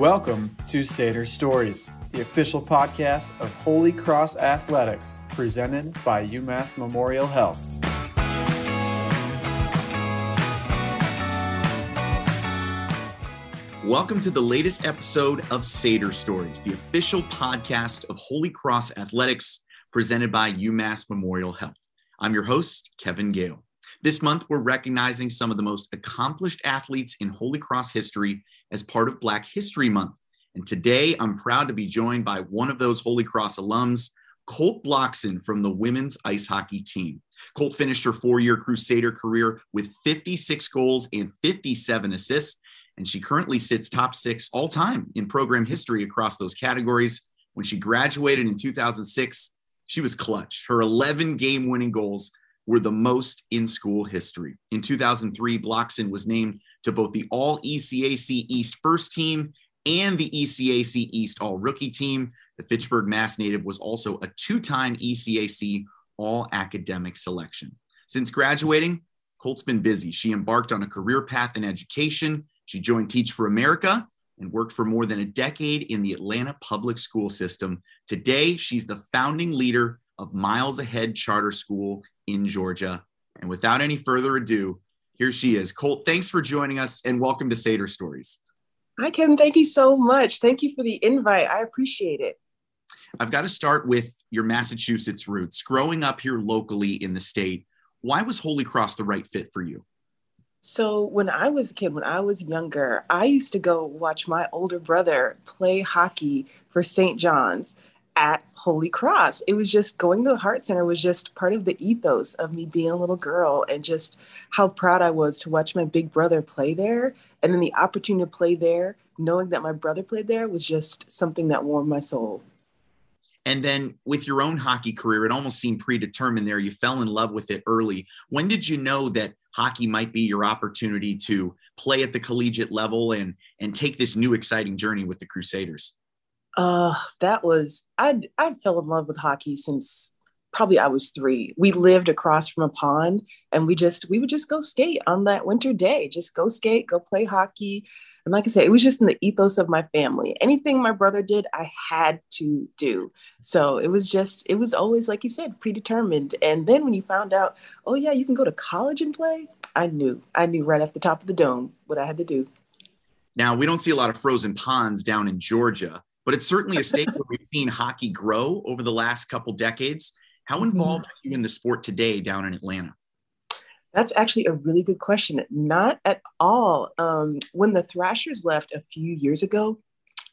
Welcome to Sader Stories, the official podcast of Holy Cross Athletics, presented by UMass Memorial Health. Welcome to the latest episode of Sader Stories, the official podcast of Holy Cross Athletics, presented by UMass Memorial Health. I'm your host, Kevin Gale. This month, we're recognizing some of the most accomplished athletes in Holy Cross history as part of Black History Month. And today, I'm proud to be joined by one of those Holy Cross alums, Colt Blockson from the women's ice hockey team. Colt finished her four year Crusader career with 56 goals and 57 assists, and she currently sits top six all time in program history across those categories. When she graduated in 2006, she was clutch. Her 11 game winning goals were the most in school history. In 2003, Blockson was named to both the All ECAC East first team and the ECAC East All Rookie team. The Fitchburg Mass native was also a two time ECAC All Academic selection. Since graduating, Colt's been busy. She embarked on a career path in education. She joined Teach for America and worked for more than a decade in the Atlanta public school system. Today, she's the founding leader of Miles Ahead Charter School in Georgia. And without any further ado, here she is. Colt, thanks for joining us and welcome to Sader Stories. Hi, Kevin. Thank you so much. Thank you for the invite. I appreciate it. I've got to start with your Massachusetts roots. Growing up here locally in the state, why was Holy Cross the right fit for you? So, when I was a kid, when I was younger, I used to go watch my older brother play hockey for St. John's at Holy Cross. It was just going to the Hart Center was just part of the ethos of me being a little girl and just how proud I was to watch my big brother play there. And then the opportunity to play there, knowing that my brother played there, was just something that warmed my soul. And then with your own hockey career, it almost seemed predetermined there. You fell in love with it early. When did you know that hockey might be your opportunity to play at the collegiate level and and take this new exciting journey with the Crusaders? Uh, that was I I fell in love with hockey since probably I was three. We lived across from a pond and we just we would just go skate on that winter day. Just go skate, go play hockey. And like I said, it was just in the ethos of my family. Anything my brother did, I had to do. So it was just, it was always, like you said, predetermined. And then when you found out, oh, yeah, you can go to college and play, I knew. I knew right off the top of the dome what I had to do. Now, we don't see a lot of frozen ponds down in Georgia but it's certainly a state where we've seen hockey grow over the last couple decades. How mm-hmm. involved are you in the sport today down in Atlanta? That's actually a really good question. Not at all. Um, when the Thrashers left a few years ago,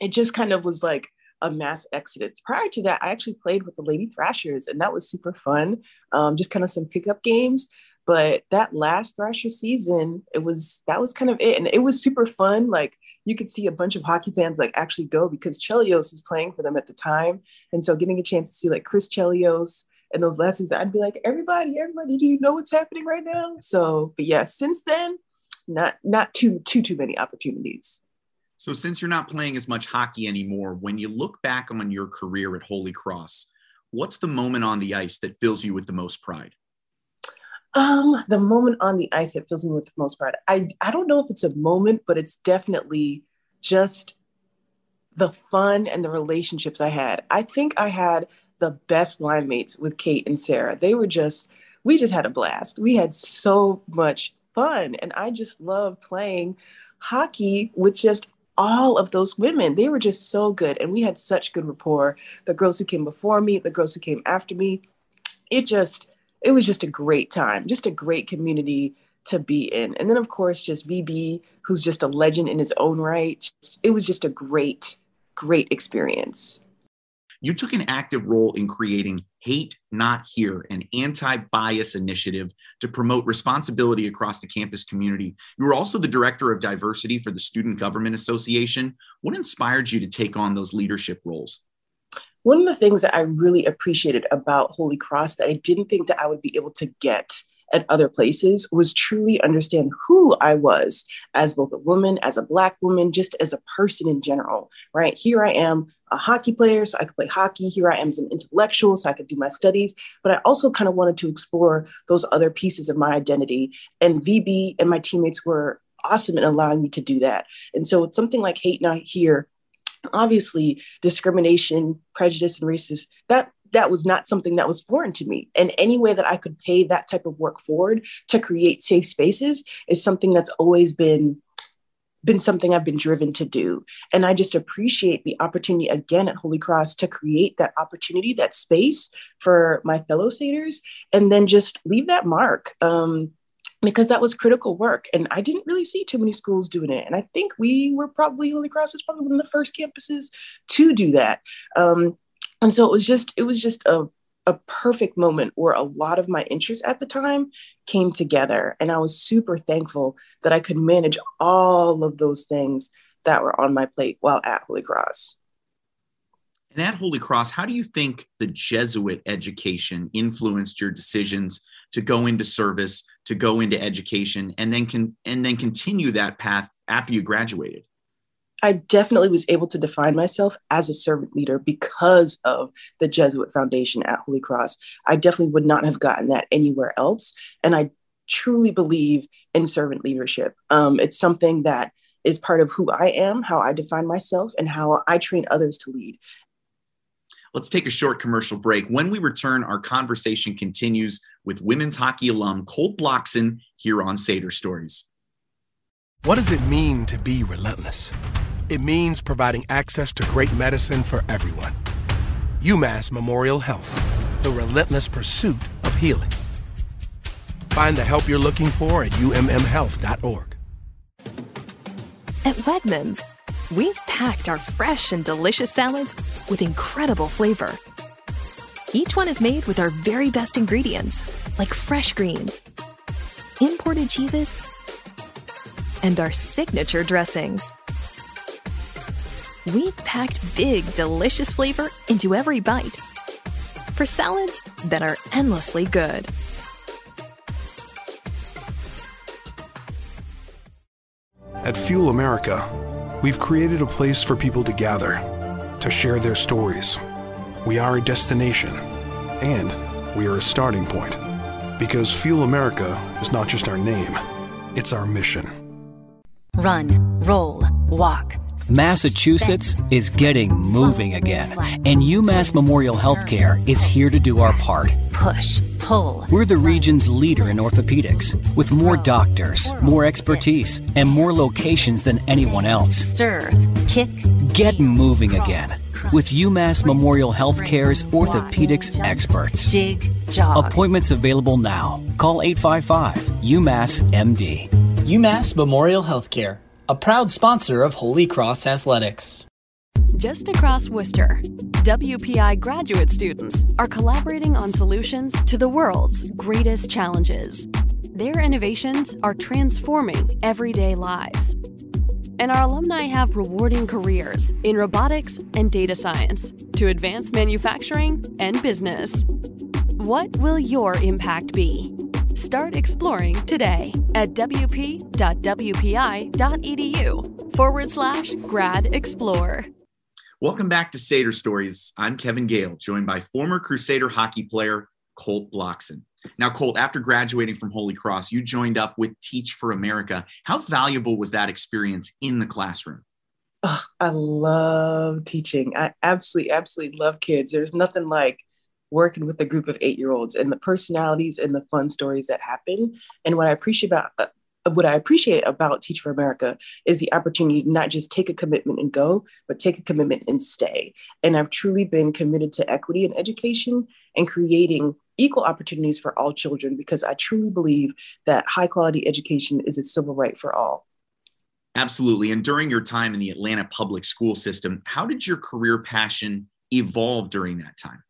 it just kind of was like a mass exodus. Prior to that, I actually played with the Lady Thrashers, and that was super fun. Um, just kind of some pickup games. But that last Thrasher season, it was that was kind of it, and it was super fun. Like you could see a bunch of hockey fans like actually go because Chelios was playing for them at the time. And so getting a chance to see like Chris Chelios and those lessons, I'd be like, everybody, everybody, do you know what's happening right now? So, but yeah, since then, not not too too too many opportunities. So since you're not playing as much hockey anymore, when you look back on your career at Holy Cross, what's the moment on the ice that fills you with the most pride? Um, the moment on the ice that fills me with the most pride. I I don't know if it's a moment, but it's definitely just the fun and the relationships I had. I think I had the best line mates with Kate and Sarah. They were just we just had a blast. We had so much fun and I just love playing hockey with just all of those women. They were just so good and we had such good rapport. The girls who came before me, the girls who came after me. It just it was just a great time, just a great community to be in. And then, of course, just VB, who's just a legend in his own right. It was just a great, great experience. You took an active role in creating Hate Not Here, an anti bias initiative to promote responsibility across the campus community. You were also the director of diversity for the Student Government Association. What inspired you to take on those leadership roles? One of the things that I really appreciated about Holy Cross that I didn't think that I would be able to get at other places was truly understand who I was as both a woman, as a Black woman, just as a person in general, right? Here I am, a hockey player, so I could play hockey. Here I am as an intellectual, so I could do my studies. But I also kind of wanted to explore those other pieces of my identity. And VB and my teammates were awesome in allowing me to do that. And so it's something like Hate Not Here obviously discrimination, prejudice, and racist, that that was not something that was foreign to me. And any way that I could pay that type of work forward to create safe spaces is something that's always been been something I've been driven to do. And I just appreciate the opportunity again at Holy Cross to create that opportunity, that space for my fellow Saders, and then just leave that mark. Um, because that was critical work. And I didn't really see too many schools doing it. And I think we were probably, Holy Cross is probably one of the first campuses to do that. Um, and so it was just, it was just a a perfect moment where a lot of my interests at the time came together. And I was super thankful that I could manage all of those things that were on my plate while at Holy Cross. And at Holy Cross, how do you think the Jesuit education influenced your decisions to go into service, to go into education, and then can and then continue that path after you graduated? I definitely was able to define myself as a servant leader because of the Jesuit Foundation at Holy Cross. I definitely would not have gotten that anywhere else. And I truly believe in servant leadership. Um, it's something that is part of who I am, how I define myself, and how I train others to lead. Let's take a short commercial break. When we return, our conversation continues with women's hockey alum Colt Blockson here on Sader Stories. What does it mean to be relentless? It means providing access to great medicine for everyone. UMass Memorial Health, the relentless pursuit of healing. Find the help you're looking for at ummhealth.org. At Wegmans, we've packed our fresh and delicious salads with incredible flavor. Each one is made with our very best ingredients, like fresh greens, imported cheeses, and our signature dressings. We've packed big, delicious flavor into every bite for salads that are endlessly good. At Fuel America, we've created a place for people to gather, to share their stories. We are a destination, and we are a starting point. Because Fuel America is not just our name, it's our mission. Run, roll, walk Massachusetts is getting moving again, and UMass Memorial Healthcare is here to do our part. Push, pull. We're the region's leader in orthopedics, with more doctors, more expertise, and more locations than anyone else. Stir, kick, get moving again with UMass Memorial Healthcare's orthopedics experts. Jig, jog. Appointments available now. Call 855 UMass MD. UMass Memorial Healthcare a proud sponsor of Holy Cross Athletics. Just across Worcester, WPI graduate students are collaborating on solutions to the world's greatest challenges. Their innovations are transforming everyday lives. And our alumni have rewarding careers in robotics and data science to advance manufacturing and business. What will your impact be? Start exploring today at wp.wpi.edu forward slash grad explore. Welcome back to Sader Stories. I'm Kevin Gale, joined by former Crusader hockey player Colt Blockson. Now, Colt, after graduating from Holy Cross, you joined up with Teach for America. How valuable was that experience in the classroom? Oh, I love teaching. I absolutely, absolutely love kids. There's nothing like working with a group of eight year olds and the personalities and the fun stories that happen. And what I appreciate about uh, what I appreciate about Teach for America is the opportunity to not just take a commitment and go, but take a commitment and stay. And I've truly been committed to equity in education and creating equal opportunities for all children because I truly believe that high quality education is a civil right for all. Absolutely. And during your time in the Atlanta public school system, how did your career passion evolve during that time?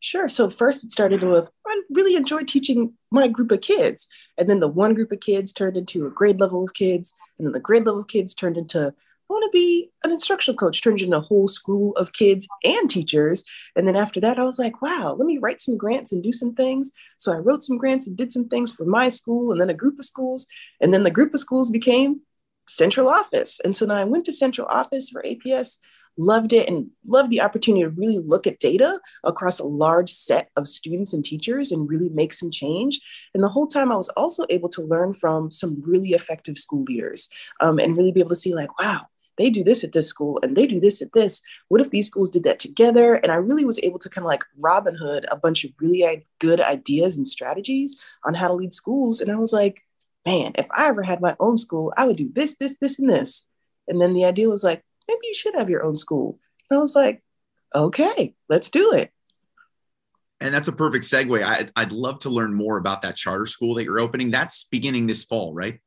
Sure. So first it started with I really enjoyed teaching my group of kids. And then the one group of kids turned into a grade level of kids. And then the grade level of kids turned into I want to be an instructional coach, turned into a whole school of kids and teachers. And then after that, I was like, wow, let me write some grants and do some things. So I wrote some grants and did some things for my school and then a group of schools. And then the group of schools became central office. And so now I went to central office for APS loved it and loved the opportunity to really look at data across a large set of students and teachers and really make some change. And the whole time, I was also able to learn from some really effective school leaders um, and really be able to see, like, wow, they do this at this school and they do this at this. What if these schools did that together? And I really was able to kind of like Robin Hood a bunch of really good ideas and strategies on how to lead schools. And I was like, man, if I ever had my own school, I would do this, this, this, and this. And then the idea was like, maybe you should have your own school. And I was like, okay, let's do it. And that's a perfect segue. I, I'd love to learn more about that charter school that you're opening. That's beginning this fall, right?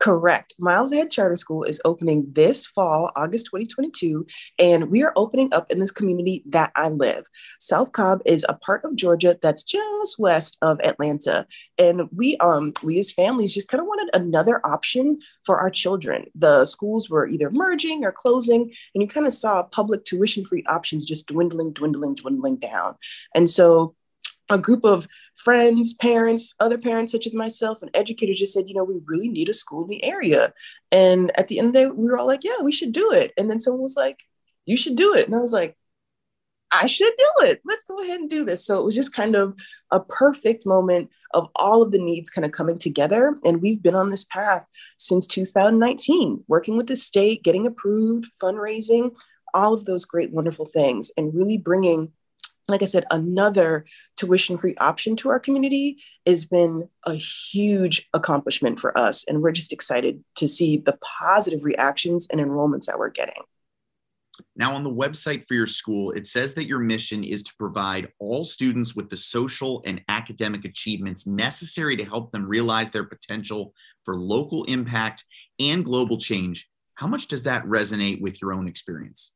Correct. Miles Ahead Charter School is opening this fall, August 2022, and we are opening up in this community that I live. South Cobb is a part of Georgia that's just west of Atlanta, and we um we as families just kind of wanted another option for our children. The schools were either merging or closing, and you kind of saw public tuition-free options just dwindling, dwindling, dwindling down. And so a group of friends, parents, other parents such as myself, and educators just said, you know, we really need a school in the area. And at the end of the day, we were all like, yeah, we should do it. And then someone was like, you should do it. And I was like, I should do it. Let's go ahead and do this. So it was just kind of a perfect moment of all of the needs kind of coming together. And we've been on this path since 2019, working with the state, getting approved, fundraising, all of those great, wonderful things, and really bringing like I said, another tuition free option to our community has been a huge accomplishment for us. And we're just excited to see the positive reactions and enrollments that we're getting. Now, on the website for your school, it says that your mission is to provide all students with the social and academic achievements necessary to help them realize their potential for local impact and global change. How much does that resonate with your own experience?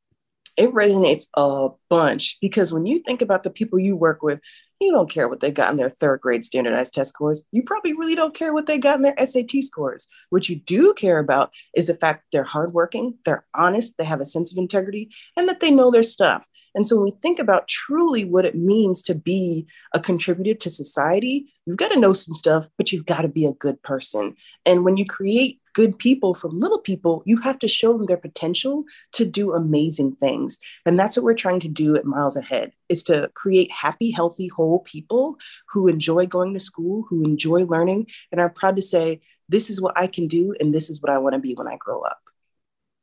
It resonates a bunch because when you think about the people you work with, you don't care what they got in their third grade standardized test scores. You probably really don't care what they got in their SAT scores. What you do care about is the fact they're hardworking, they're honest, they have a sense of integrity, and that they know their stuff. And so when we think about truly what it means to be a contributor to society, you've got to know some stuff, but you've got to be a good person. And when you create good people from little people, you have to show them their potential to do amazing things. And that's what we're trying to do at Miles Ahead is to create happy, healthy, whole people who enjoy going to school, who enjoy learning, and are proud to say, this is what I can do, and this is what I want to be when I grow up.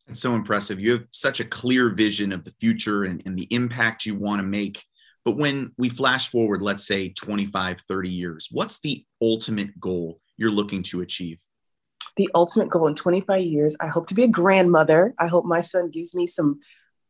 It's so impressive. You have such a clear vision of the future and, and the impact you want to make. But when we flash forward, let's say 25, 30 years, what's the ultimate goal you're looking to achieve? The ultimate goal in 25 years. I hope to be a grandmother. I hope my son gives me some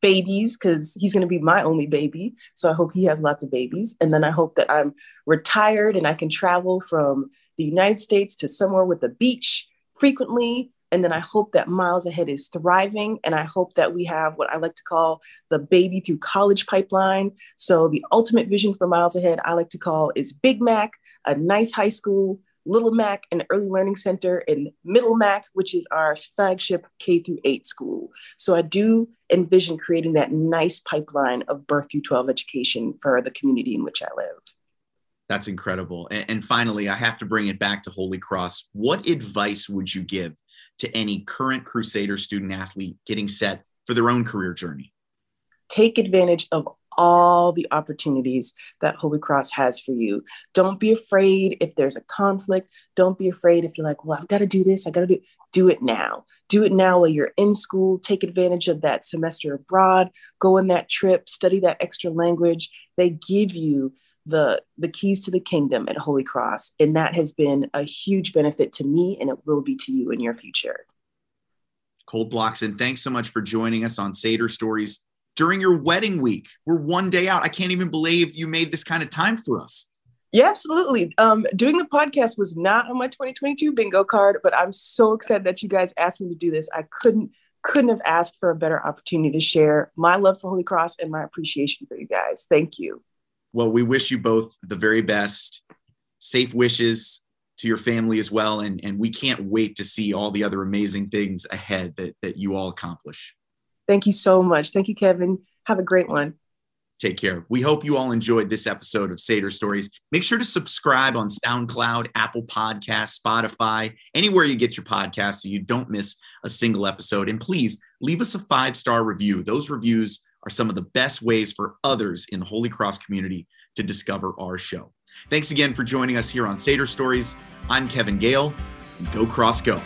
babies because he's going to be my only baby. So I hope he has lots of babies. And then I hope that I'm retired and I can travel from the United States to somewhere with a beach frequently. And then I hope that Miles Ahead is thriving. And I hope that we have what I like to call the baby through college pipeline. So the ultimate vision for Miles Ahead, I like to call is Big Mac, a nice high school Little Mac and Early Learning Center and Middle Mac, which is our flagship K through 8 school. So I do envision creating that nice pipeline of birth through 12 education for the community in which I live. That's incredible. And, and finally, I have to bring it back to Holy Cross. What advice would you give to any current Crusader student athlete getting set for their own career journey? Take advantage of all the opportunities that Holy Cross has for you. Don't be afraid if there's a conflict. Don't be afraid if you're like, well, I've got to do this. I got to do do it now. Do it now while you're in school. Take advantage of that semester abroad. Go on that trip. Study that extra language. They give you the the keys to the kingdom at Holy Cross, and that has been a huge benefit to me, and it will be to you in your future. Cold Blocks and thanks so much for joining us on Sader Stories during your wedding week. We're one day out. I can't even believe you made this kind of time for us. Yeah, absolutely. Um, doing the podcast was not on my 2022 bingo card, but I'm so excited that you guys asked me to do this. I couldn't couldn't have asked for a better opportunity to share my love for Holy Cross and my appreciation for you guys. Thank you. Well, we wish you both the very best. Safe wishes to your family as well. And, and we can't wait to see all the other amazing things ahead that, that you all accomplish. Thank you so much. Thank you, Kevin. Have a great one. Take care. We hope you all enjoyed this episode of Sader Stories. Make sure to subscribe on SoundCloud, Apple Podcasts, Spotify, anywhere you get your podcasts so you don't miss a single episode. And please leave us a five star review. Those reviews are some of the best ways for others in the Holy Cross community to discover our show. Thanks again for joining us here on Sader Stories. I'm Kevin Gale. Go Cross Go.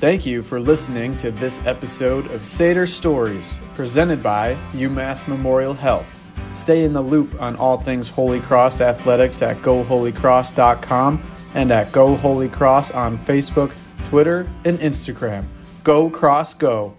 Thank you for listening to this episode of Sader Stories, presented by UMass Memorial Health. Stay in the loop on all things Holy Cross athletics at goholycross.com and at Go Holy Cross on Facebook, Twitter, and Instagram. Go Cross Go!